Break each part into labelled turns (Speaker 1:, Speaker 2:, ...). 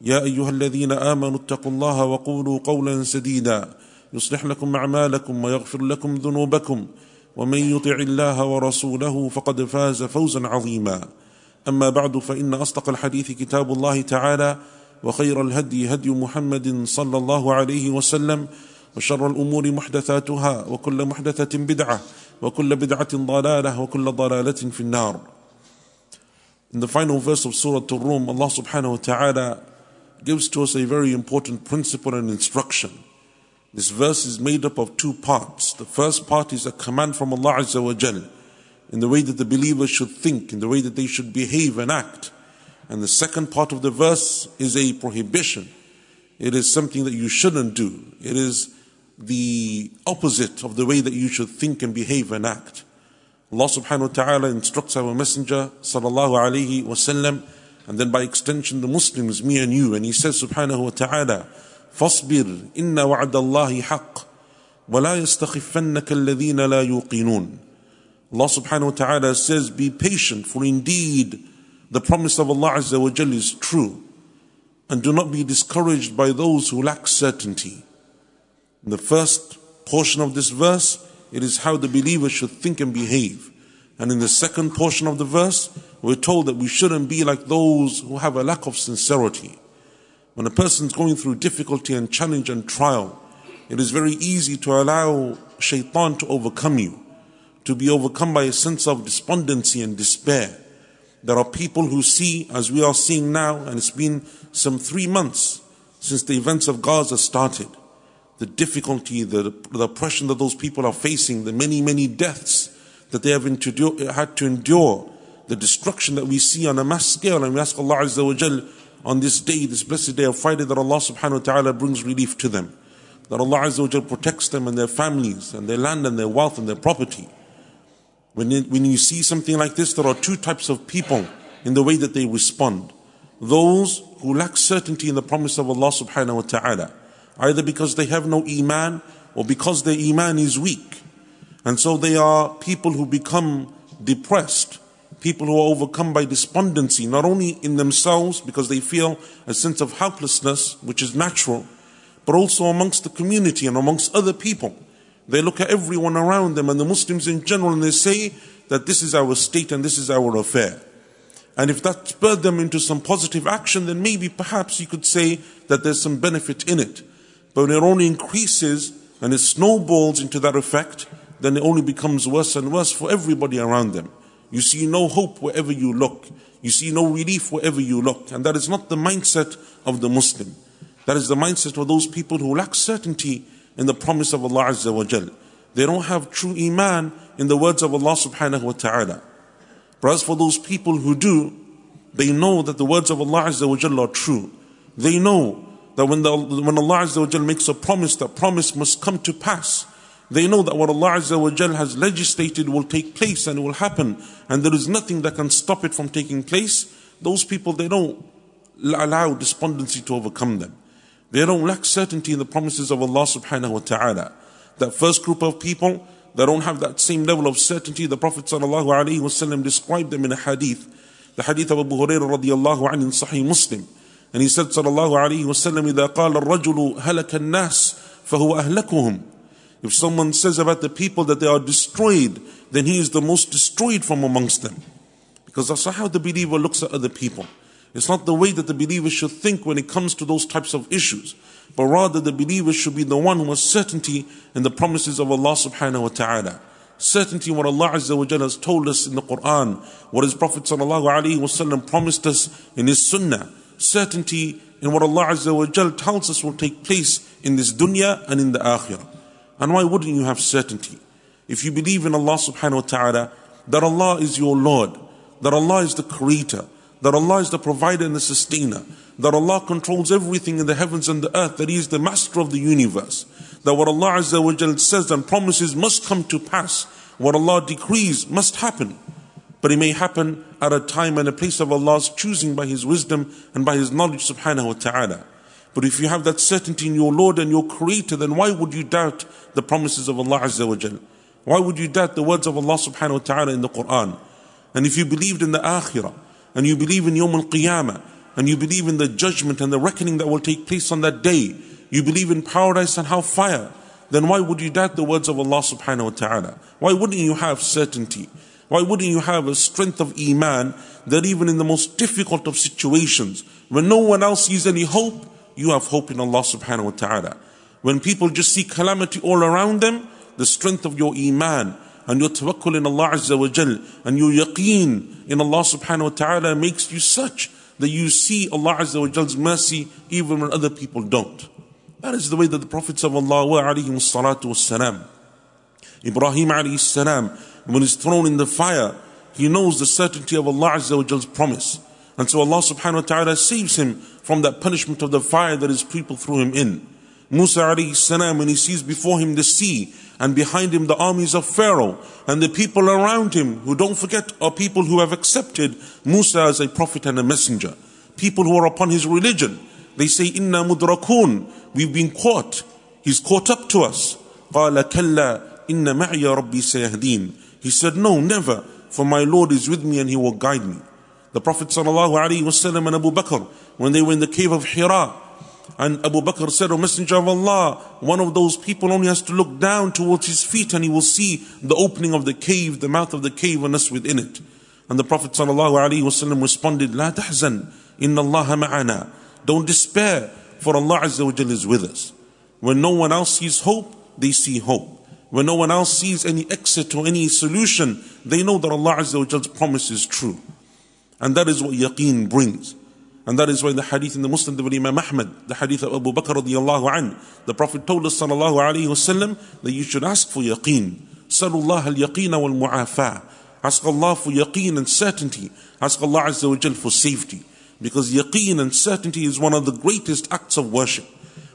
Speaker 1: يا أيها الذين آمنوا اتقوا الله وقولوا قولا سديدا يصلح لكم أعمالكم ويغفر لكم ذنوبكم ومن يطع الله ورسوله فقد فاز فوزا عظيما. أما بعد فإن أصدق الحديث كتاب الله تعالى وخير الهدي هدي محمد صلى الله عليه وسلم وشر الأمور محدثاتها وكل محدثة بدعة وكل بدعة ضلالة وكل ضلالة في النار. In the final verse of Surah Ar-Rum, Allah subhanahu wa ta'ala gives to us a very important principle and instruction. This verse is made up of two parts. The first part is a command from Allah Azza wa Jal in the way that the believers should think, in the way that they should behave and act. And the second part of the verse is a prohibition. It is something that you shouldn't do. It is the opposite of the way that you should think and behave and act. Allah subhanahu wa ta'ala instructs our messenger sallallahu alayhi wasallam and then by extension the Muslims, me and you, and he says subhanahu wa ta'ala, فاصبر إن وعد الله حق ولا يستخفنك الذين لا يوقنون Allah subhanahu wa ta'ala says, Be patient, for indeed the promise of Allah Azza wa Jal is true. And do not be discouraged by those who lack certainty. In the first portion of this verse, it is how the believer should think and behave. And in the second portion of the verse, we're told that we shouldn't be like those who have a lack of sincerity. When a person's going through difficulty and challenge and trial, it is very easy to allow shaitan to overcome you, to be overcome by a sense of despondency and despair. There are people who see, as we are seeing now, and it's been some three months since the events of Gaza started, the difficulty, the, the oppression that those people are facing, the many, many deaths that they have had to endure, the destruction that we see on a mass scale, and we ask Allah Azza wa Jal on this day, this blessed day of Friday, that Allah subhanahu wa ta'ala brings relief to them. That Allah Azza wa Jal protects them and their families and their land and their wealth and their property. When, it, when you see something like this, there are two types of people in the way that they respond. Those who lack certainty in the promise of Allah subhanahu wa ta'ala, either because they have no iman or because their iman is weak. And so they are people who become depressed, people who are overcome by despondency, not only in themselves because they feel a sense of helplessness, which is natural, but also amongst the community and amongst other people. They look at everyone around them and the Muslims in general and they say that this is our state and this is our affair. And if that spurred them into some positive action, then maybe perhaps you could say that there's some benefit in it. But when it only increases and it snowballs into that effect, then it only becomes worse and worse for everybody around them. You see no hope wherever you look. You see no relief wherever you look. And that is not the mindset of the Muslim. That is the mindset of those people who lack certainty in the promise of Allah Azza wa Jal. They don't have true iman in the words of Allah subhanahu wa ta'ala. But as for those people who do, they know that the words of Allah Azza wa Jal are true. They know that when, the, when Allah Azza wa Jal makes a promise, that promise must come to pass. They know that what Allah Azza wa Jal has legislated will take place and will happen, and there is nothing that can stop it from taking place. Those people, they don't allow despondency to overcome them. They don't lack certainty in the promises of Allah subhanahu wa ta'ala. That first group of people, they don't have that same level of certainty. The Prophet sallallahu alaihi wasallam described them in a hadith. The hadith of Abu Hurairah radiallahu anhu in Sahih Muslim. And he said sallallahu alaihi wasallam, إذا قال الرجل هلك الناس فهو أهلكهم. if someone says about the people that they are destroyed, then he is the most destroyed from amongst them. Because that's how the believer looks at other people. It's not the way that the believer should think when it comes to those types of issues. But rather the believer should be the one who has certainty in the promises of Allah subhanahu wa ta'ala. Certainty in what Allah Azza wa Jalla has told us in the Quran, what His Prophet sallallahu alaihi wasallam promised us in His Sunnah. Certainty in what Allah Azza wa Jalla tells us will take place in this dunya and in the akhirah. And why wouldn't you have certainty? If you believe in Allah subhanahu wa ta'ala, that Allah is your Lord, that Allah is the creator, that Allah is the provider and the sustainer, that Allah controls everything in the heavens and the earth, that He is the master of the universe, that what Allah Azza wa Jal says and promises must come to pass, what Allah decrees must happen. But it may happen at a time and a place of Allah's choosing by His wisdom and by His knowledge subhanahu wa ta'ala. But if you have that certainty in your Lord and your Creator, then why would you doubt the promises of Allah Azza wa Jal? Why would you doubt the words of Allah subhanahu wa ta'ala in the Quran? And if you believed in the Akhirah, and you believe in Yawm al-Qiyamah, and you believe in the judgment and the reckoning that will take place on that day, you believe in paradise and hellfire, then why would you doubt the words of Allah subhanahu wa ta'ala? Why wouldn't you have certainty? Why wouldn't you have a strength of Iman that even in the most difficult of situations, when no one else sees any hope, you have hope in Allah subhanahu wa ta'ala. When people just see calamity all around them, the strength of your Iman and your tawakkul in Allah Azza wa Jal and your yaqeen in Allah subhanahu wa ta'ala makes you such that you see Allah Azza wa Jal's mercy even when other people don't. That is the way that the prophets of Allah were alayhi salatu wassalam. Ibrahim alayhi salam, when he's thrown in the fire, he knows the certainty of Allah Azza wa Jal's promise. And so Allah subhanahu wa ta'ala saves him from that punishment of the fire that his people threw him in. Musa alayhi salam, when he sees before him the sea, and behind him the armies of Pharaoh and the people around him who don't forget are people who have accepted Musa as a prophet and a messenger. People who are upon his religion. They say, Inna mudrakun. We've been caught. He's caught up to us. قال كلا إن معي ربي سيهدين. He said, no, never, for my Lord is with me and he will guide me. The Prophet ﷺ and Abu Bakr, when they were in the cave of Hira, and Abu Bakr said, O Messenger of Allah, one of those people only has to look down towards his feet and he will see the opening of the cave, the mouth of the cave and us within it. And the Prophet ﷺ responded, La tahzan, inna Allah ma'ana. Don't despair, for Allah Azza wa is with us. When no one else sees hope, they see hope. When no one else sees any exit or any solution, they know that Allah Azza wa promise is true. And that is what yaqeen brings. And that is why the hadith in the Musnad of Imam Ahmad, the hadith of Abu Bakr radiallahu an, the Prophet told us sallallahu alayhi wasallam that you should ask for yaqeen. Salullah al-yaqeen wal-mu'afa. Ask Allah for yaqeen and certainty. Ask Allah Azza wa Jal for safety. Because yaqeen and certainty is one of the greatest acts of worship.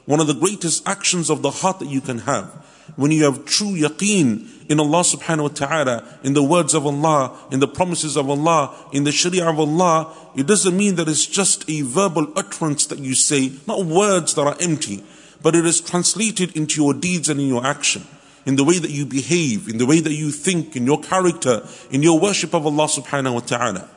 Speaker 1: One of the greatest actions of the heart that you can have when you have true yaqeen in Allah subhanahu wa ta'ala, in the words of Allah, in the promises of Allah, in the sharia of Allah, it doesn't mean that it's just a verbal utterance that you say, not words that are empty, but it is translated into your deeds and in your action, in the way that you behave, in the way that you think, in your character, in your worship of Allah subhanahu wa ta'ala.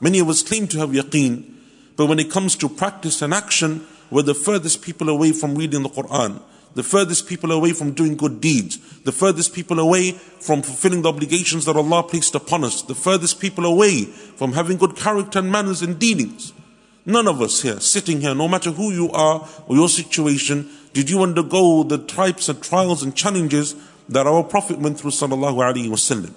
Speaker 1: Many of us claim to have yaqeen, but when it comes to practice and action, we're the furthest people away from reading the Quran the furthest people away from doing good deeds, the furthest people away from fulfilling the obligations that Allah placed upon us, the furthest people away from having good character and manners and dealings. None of us here, sitting here, no matter who you are or your situation, did you undergo the types and trials and challenges that our Prophet went through sallallahu alaihi wasallam.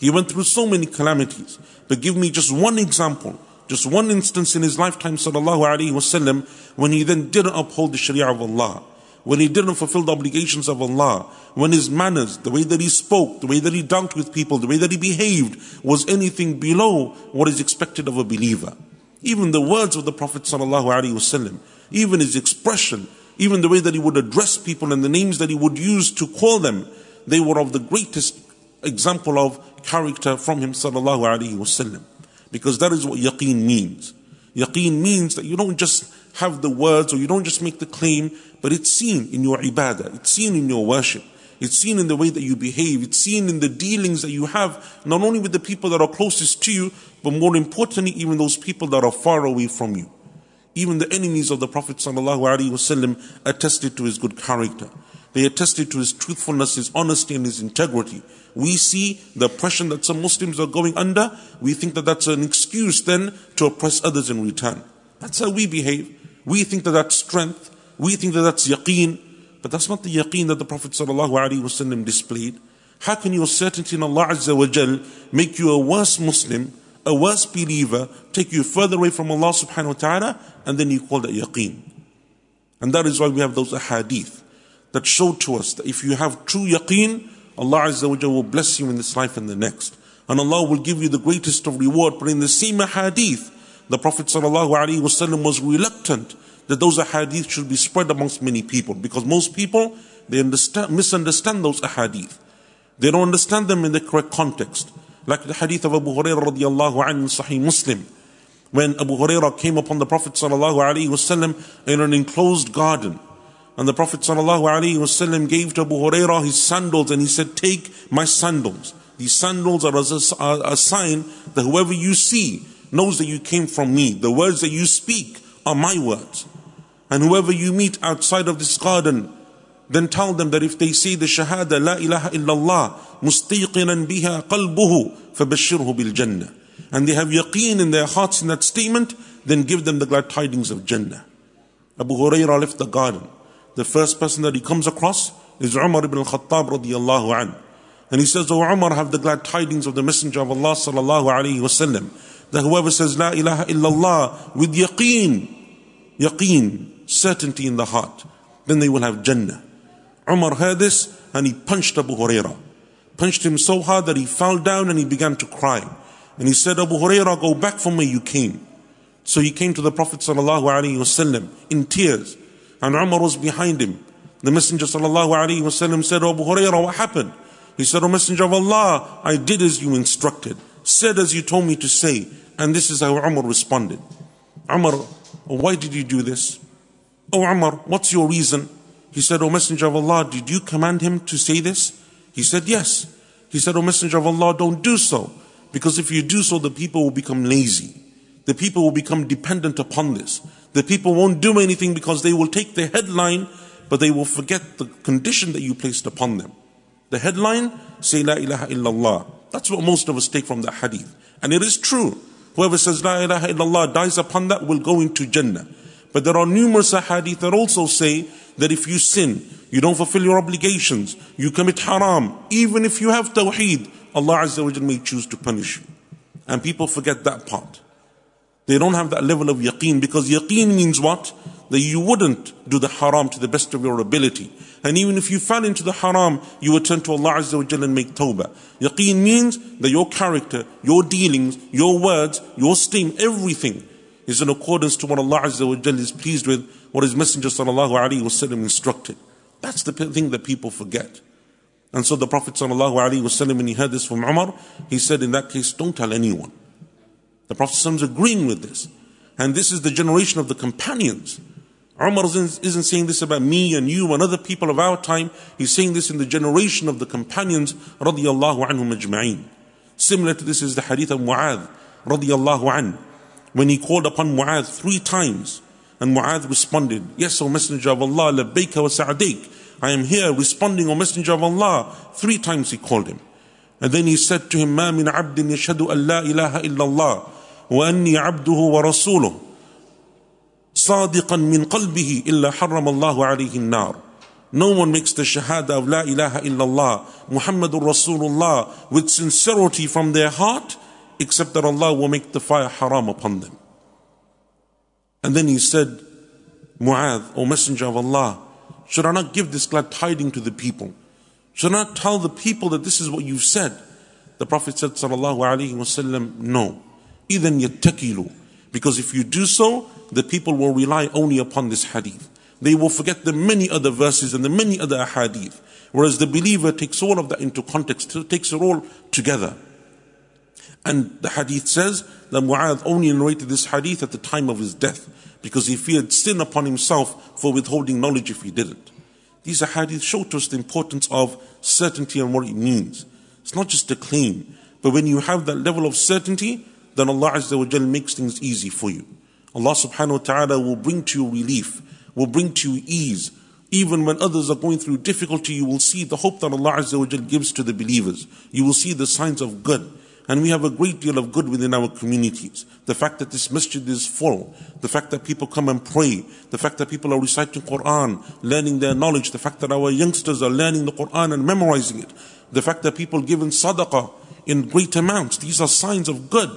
Speaker 1: He went through so many calamities. But give me just one example, just one instance in his lifetime sallallahu alaihi wasallam when he then didn't uphold the sharia of Allah when he didn't fulfill the obligations of Allah, when his manners, the way that he spoke, the way that he dealt with people, the way that he behaved was anything below what is expected of a believer. Even the words of the Prophet even his expression, even the way that he would address people and the names that he would use to call them, they were of the greatest example of character from him. Because that is what yaqeen means. Yaqeen means that you don't just have the words or you don't just make the claim, but it's seen in your ibadah, it's seen in your worship, it's seen in the way that you behave, it's seen in the dealings that you have, not only with the people that are closest to you, but more importantly, even those people that are far away from you. Even the enemies of the Prophet ﷺ attested to his good character. They attested to his truthfulness, his honesty, and his integrity. We see the oppression that some Muslims are going under. We think that that's an excuse then to oppress others in return. That's how we behave. We think that that's strength. We think that that's yaqeen. But that's not the yaqeen that the Prophet ﷺ displayed. How can your certainty in Allah Azza wa Jal make you a worse Muslim, a worse believer, take you further away from Allah subhanahu wa ta'ala, and then you call that yaqeen? And that is why we have those ahadith that show to us that if you have true yaqeen, Allah Azza wa Jal will bless you in this life and the next. And Allah will give you the greatest of reward. But in the same hadith, the Prophet ﷺ was reluctant that those ahadith should be spread amongst many people because most people they understand, misunderstand those ahadith. They don't understand them in the correct context. Like the hadith of Abu Hurairah radiallahu anhu Sahih Muslim. When Abu Hurairah came upon the Prophet ﷺ in an enclosed garden. And the Prophet ﷺ gave to Abu Hurairah his sandals and he said, Take my sandals. These sandals are a, a sign that whoever you see knows that you came from me. The words that you speak are my words. And whoever you meet outside of this garden, then tell them that if they say the Shahada, La ilaha illallah, mustiqinan biha qalbuhu, fabashirhu bil Jannah. And they have yaqeen in their hearts in that statement, then give them the glad tidings of Jannah. Abu Hurairah left the garden. The first person that he comes across is Umar ibn al-Khattab radiallahu an. And he says, O Umar, have the glad tidings of the Messenger of Allah sallallahu alayhi wasallam. That whoever says La ilaha illallah with yaqeen, yaqeen, certainty in the heart, then they will have Jannah. Umar heard this and he punched Abu Hurairah. Punched him so hard that he fell down and he began to cry. And he said, Abu Hurairah, go back from where you came. So he came to the Prophet ﷺ in tears. And Umar was behind him. The Messenger ﷺ said, Abu Hurairah, what happened? He said, O Messenger of Allah, I did as you instructed, said as you told me to say. And this is how Umar responded. Umar, why did you do this? Oh Umar, what's your reason? He said, O Messenger of Allah, did you command him to say this? He said, Yes. He said, O Messenger of Allah, don't do so. Because if you do so, the people will become lazy. The people will become dependent upon this. The people won't do anything because they will take the headline, but they will forget the condition that you placed upon them. The headline, say La ilaha illallah. That's what most of us take from the hadith. And it is true. Whoever says La ilaha illallah dies upon that will go into Jannah. But there are numerous hadith that also say that if you sin, you don't fulfill your obligations, you commit haram, even if you have tawheed, Allah Azza wa may choose to punish you. And people forget that part. They don't have that level of yaqeen because yaqeen means what? That you wouldn't do the haram to the best of your ability. And even if you fell into the haram, you would turn to Allah Azza wa and make tawbah. Yaqeen means that your character, your dealings, your words, your steam, everything is in accordance to what Allah Azza wa is pleased with, what His Messenger sallallahu alaihi wasallam instructed. That's the thing that people forget. And so the Prophet sallallahu alaihi wasallam, when he heard this from Umar, he said, in that case, don't tell anyone. The Prophet is agreeing with this. And this is the generation of the companions. Umar isn't saying this about me and you and other people of our time. He's saying this in the generation of the companions, radiallahu anhum ajma'in. Similar to this is the hadith of Mu'adh, radiallahu anhu when he called upon Mu'adh three times. And Mu'adh responded, Yes, O Messenger of Allah, labbaika wa sa'adik. I am here responding, O Messenger of Allah. Three times he called him. And then he said to him, ما من عبد يشهد أن لا إله إلا الله وأني عبده ورسوله صادقا من قلبه إلا حرم الله عليه النار no one makes the shahada of La ilaha illallah, Muhammadur Rasulullah with sincerity from their heart except that Allah will make the fire haram upon them. And then he said, Mu'adh, O Messenger of Allah, should I not give this glad tiding to the people? Should I not tell the people that this is what you've said? The Prophet said, Sallallahu Alaihi Wasallam, no. Even yattakilu. Because if you do so, the people will rely only upon this hadith. They will forget the many other verses and the many other hadith. Whereas the believer takes all of that into context, takes it all together. And the hadith says that Mu'adh only narrated this hadith at the time of his death because he feared sin upon himself for withholding knowledge if he didn't. These hadiths show to us the importance of certainty and what it means. It's not just a claim, but when you have that level of certainty, then Allah Azza wa Jal makes things easy for you. Allah subhanahu wa ta'ala will bring to you relief, will bring to you ease, Even when others are going through difficulty, you will see the hope that Allah Azza wa gives to the believers. You will see the signs of good. And we have a great deal of good within our communities. The fact that this masjid is full, the fact that people come and pray, the fact that people are reciting Quran, learning their knowledge, the fact that our youngsters are learning the Quran and memorizing it, the fact that people give in sadaqah in great amounts. These are signs of good,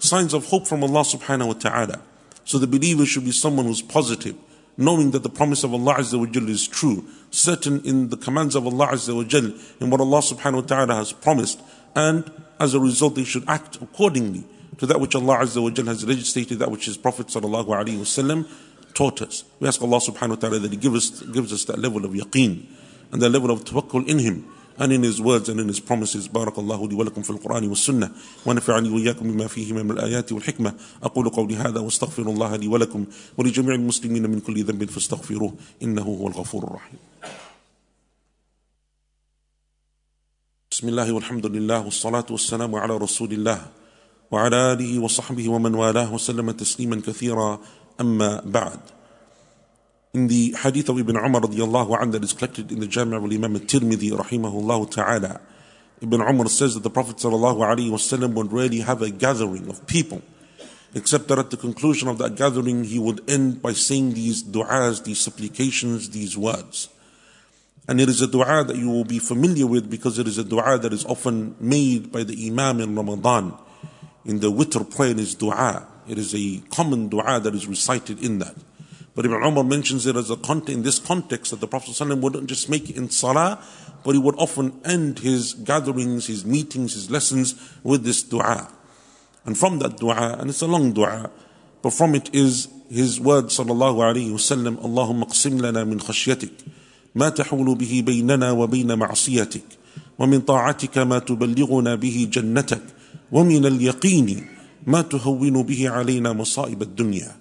Speaker 1: signs of hope from Allah subhanahu wa ta'ala. So the believer should be someone who's positive, knowing that the promise of Allah Azza wa Jal is true, certain in the commands of Allah Azza wa Jal, in what Allah subhanahu wa ta'ala has promised, and as a result they should act accordingly to that which Allah Azza wa Jal has legislated, that which His Prophet sallallahu alaihi wasallam taught us. We ask Allah subhanahu wa ta'ala that He gives us, gives us that level of yaqeen and that level of tawakkul in Him and in His words and in His promises. بارك الله لي ولكم في القرآن والسنة ونفعني وإياكم بما فيه من الآيات والحكمة أقول قولي هذا واستغفر الله لي ولكم ولجميع المسلمين من كل ذنب فاستغفروه إنه هو الغفور الرحيم بسم الله والحمد لله والصلاة والسلام على رسول الله وعلى آله وصحبه ومن والاه وسلم تسليما كثيرا أما بعد In the hadith of Ibn Umar radiallahu anhu that is collected in the Jami' of Imam al-Tirmidhi rahimahullah ta'ala, Ibn Umar says that the Prophet sallallahu alaihi wasallam would rarely have a gathering of people, except that at the conclusion of that gathering he would end by saying these du'as, these supplications, these words. And it is a dua that you will be familiar with because it is a dua that is often made by the Imam in Ramadan. In the witr prayer is dua. It is a common dua that is recited in that. But Ibn Umar mentions it as a content, in this context that the Prophet ﷺ wouldn't just make it in salah, but he would often end his gatherings, his meetings, his lessons with this dua. And from that dua, and it's a long dua, but from it is his word sallallahu alayhi wasallam, Allahumma qsim lana min khashyatik, ما تحول به بيننا وبين معصيتك ومن طاعتك ما تبلغنا به جنتك ومن اليقين ما تهون به علينا مصائب الدنيا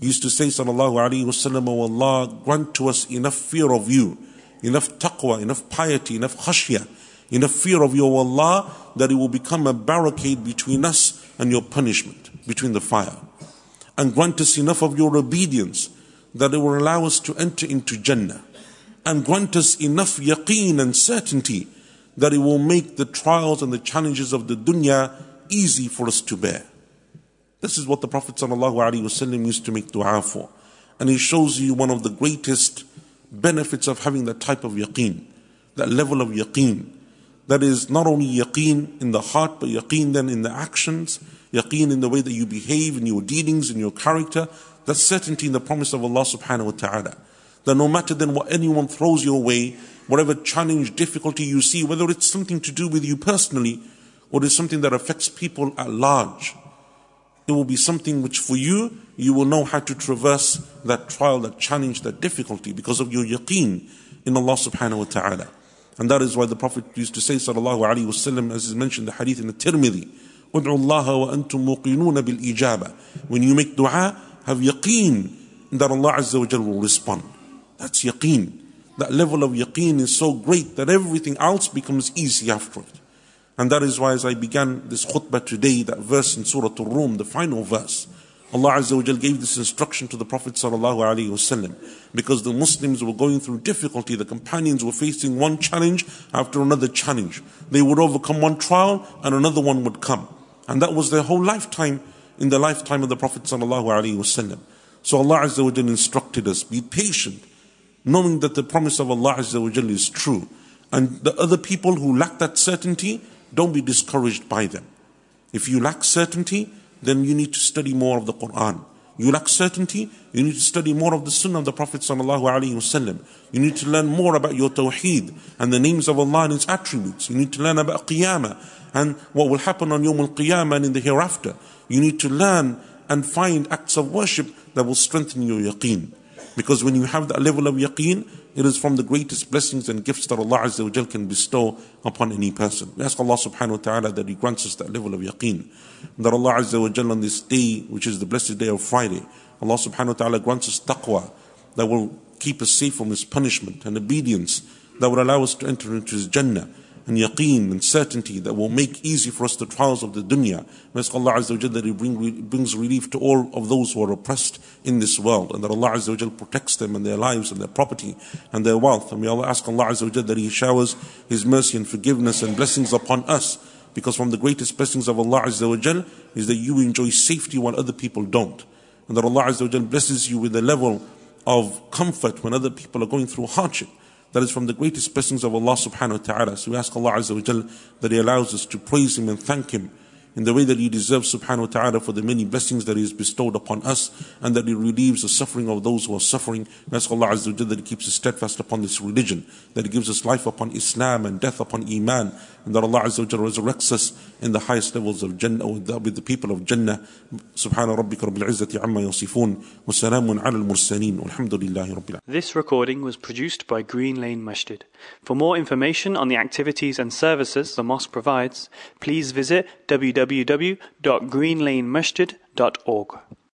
Speaker 1: he used to say, Sallallahu Alaihi Wasallam, O Allah, grant to us enough fear of you, enough taqwa, enough piety, enough khashya, enough fear of you, O Allah, that it will become a barricade between us and your punishment, between the fire. And grant us enough of your obedience that it will allow us to enter into Jannah. And grant us enough yaqeen and certainty that it will make the trials and the challenges of the dunya easy for us to bear. This is what the Prophet ﷺ used to make dua for. And he shows you one of the greatest benefits of having that type of yaqeen, that level of yaqeen. That is not only yaqeen in the heart, but yaqeen then in the actions, yaqeen in the way that you behave, in your dealings, in your character. That's certainty in the promise of Allah subhanahu wa ta'ala. That no matter then what anyone throws your way, whatever challenge, difficulty you see, whether it's something to do with you personally, or it's something that affects people at large, it will be something which for you, you will know how to traverse that trial, that challenge, that difficulty because of your yaqeen in Allah subhanahu wa ta'ala. And that is why the Prophet used to say, sallallahu alayhi wasallam, as is mentioned in the hadith in the Tirmidhi, ادعوا الله وأنتم موقنون بالإجابة. When you make dua, have yaqeen that Allah Azza wa Jal will respond. That's yaqeen. That level of yaqeen is so great that everything else becomes easy after it. And that is why as I began this khutbah today, that verse in Surah Al-Rum, the final verse, Allah Azza wa gave this instruction to the Prophet sallallahu alaihi wasallam because the Muslims were going through difficulty. The companions were facing one challenge after another challenge. They would overcome one trial and another one would come. And that was their whole lifetime in the lifetime of the Prophet sallallahu alaihi wasallam. So Allah Azza wa instructed us, be patient, knowing that the promise of Allah Azza wa is true. And the other people who lack that certainty, don't be discouraged by them. If you lack certainty, then you need to study more of the Quran. You lack certainty, you need to study more of the Sunnah of the Prophet. You need to learn more about your Tawheed and the names of Allah and His attributes. You need to learn about Qiyamah and what will happen on Yawm al-Qiyamah and in the hereafter. You need to learn and find acts of worship that will strengthen your yaqeen. Because when you have that level of yaqeen, it is from the greatest blessings and gifts that Allah Azza wa can bestow upon any person. We ask Allah subhanahu wa ta'ala that He grants us that level of yaqeen. That Allah Azza wa on this day, which is the blessed day of Friday, Allah subhanahu wa ta'ala grants us taqwa that will keep us safe from His punishment and obedience that will allow us to enter into His Jannah and yaqeen and certainty that will make easy for us the trials of the dunya. Ask Allah Azza wa that He bring, brings relief to all of those who are oppressed in this world and that Allah Azza wa protects them and their lives and their property and their wealth. And we ask Allah Azza wa that He showers His mercy and forgiveness and blessings upon us because from the greatest blessings of Allah Azza wa is that you enjoy safety while other people don't. And that Allah Azza wa blesses you with a level of comfort when other people are going through hardship. That is from the greatest blessings of Allah subhanahu wa ta'ala. So we ask Allah Azza wa Jal that He allows us to praise Him and thank Him in the way that He deserves subhanahu wa ta'ala for the many blessings that He has bestowed upon us and that He relieves the suffering of those who are suffering. We ask Allah Azza wa Jal that He keeps us steadfast upon this religion, that He gives us life upon Islam and death upon Iman, and that Allah Azza wa resurrects us in the highest levels of Jannah with the, with the people of Jannah. Subhana rabbika rabbil izzati amma yasifun wa salamun ala al-mursaleen walhamdulillahi rabbil
Speaker 2: This recording was produced by Green Lane Masjid. For more information on the activities and services the mosque provides, please visit www.greenlanemasjid.org.